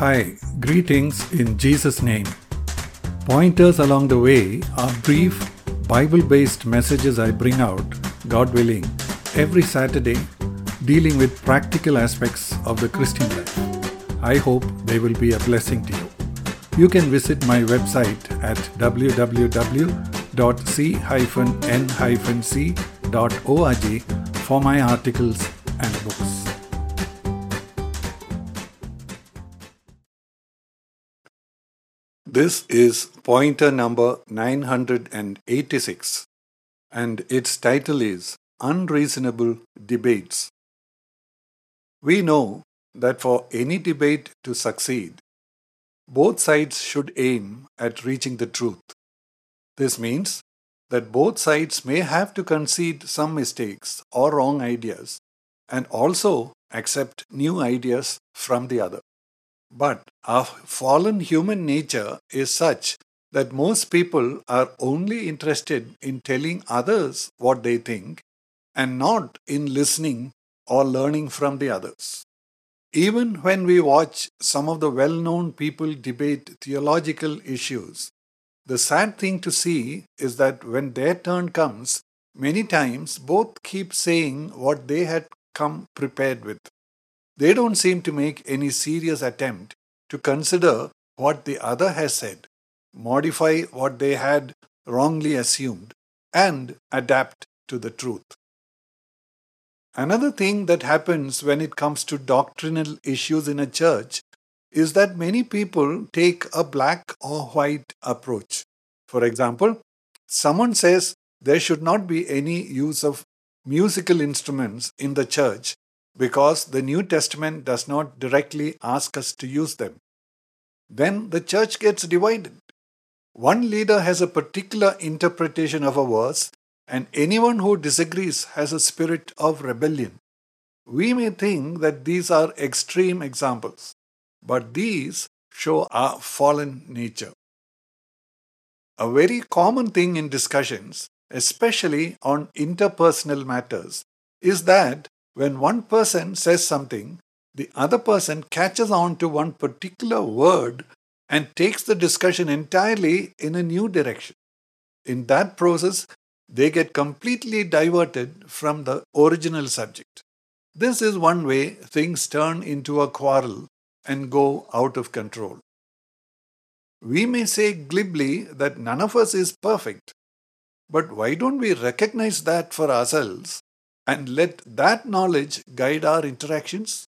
Hi, greetings in Jesus' name. Pointers along the way are brief, Bible based messages I bring out, God willing, every Saturday, dealing with practical aspects of the Christian life. I hope they will be a blessing to you. You can visit my website at www.c-n-c.org for my articles and books. This is pointer number 986 and its title is Unreasonable Debates. We know that for any debate to succeed, both sides should aim at reaching the truth. This means that both sides may have to concede some mistakes or wrong ideas and also accept new ideas from the other. But our fallen human nature is such that most people are only interested in telling others what they think and not in listening or learning from the others. Even when we watch some of the well known people debate theological issues, the sad thing to see is that when their turn comes, many times both keep saying what they had come prepared with. They don't seem to make any serious attempt to consider what the other has said, modify what they had wrongly assumed, and adapt to the truth. Another thing that happens when it comes to doctrinal issues in a church is that many people take a black or white approach. For example, someone says there should not be any use of musical instruments in the church because the New Testament does not directly ask us to use them. Then the church gets divided. One leader has a particular interpretation of a verse, and anyone who disagrees has a spirit of rebellion. We may think that these are extreme examples, but these show our fallen nature. A very common thing in discussions, especially on interpersonal matters, is that when one person says something, the other person catches on to one particular word and takes the discussion entirely in a new direction. In that process, they get completely diverted from the original subject. This is one way things turn into a quarrel and go out of control. We may say glibly that none of us is perfect, but why don't we recognize that for ourselves and let that knowledge guide our interactions?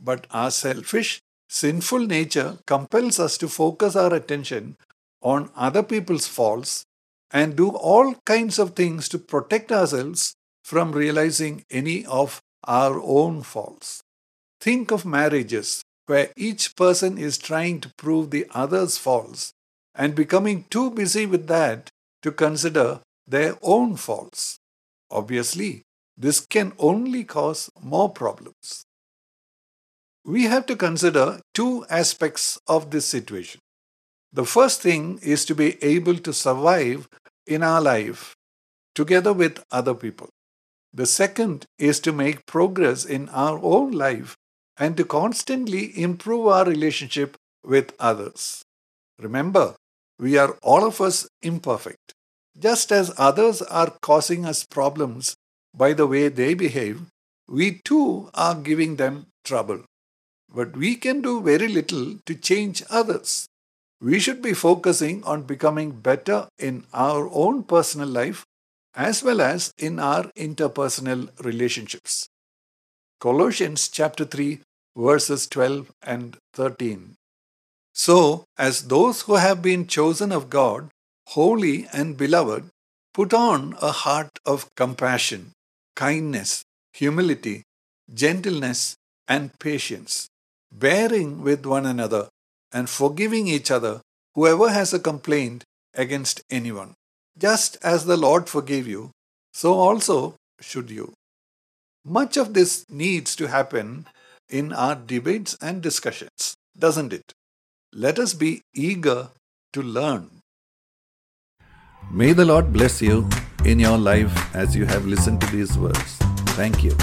But our selfish, sinful nature compels us to focus our attention on other people's faults and do all kinds of things to protect ourselves from realizing any of our own faults. Think of marriages where each person is trying to prove the other's faults and becoming too busy with that to consider their own faults. Obviously, this can only cause more problems we have to consider two aspects of this situation. The first thing is to be able to survive in our life together with other people. The second is to make progress in our own life and to constantly improve our relationship with others. Remember, we are all of us imperfect. Just as others are causing us problems by the way they behave, we too are giving them trouble. But we can do very little to change others. We should be focusing on becoming better in our own personal life as well as in our interpersonal relationships. Colossians chapter 3 verses 12 and 13. So, as those who have been chosen of God, holy and beloved, put on a heart of compassion, kindness, humility, gentleness, and patience bearing with one another and forgiving each other whoever has a complaint against anyone. Just as the Lord forgave you, so also should you. Much of this needs to happen in our debates and discussions, doesn't it? Let us be eager to learn. May the Lord bless you in your life as you have listened to these words. Thank you.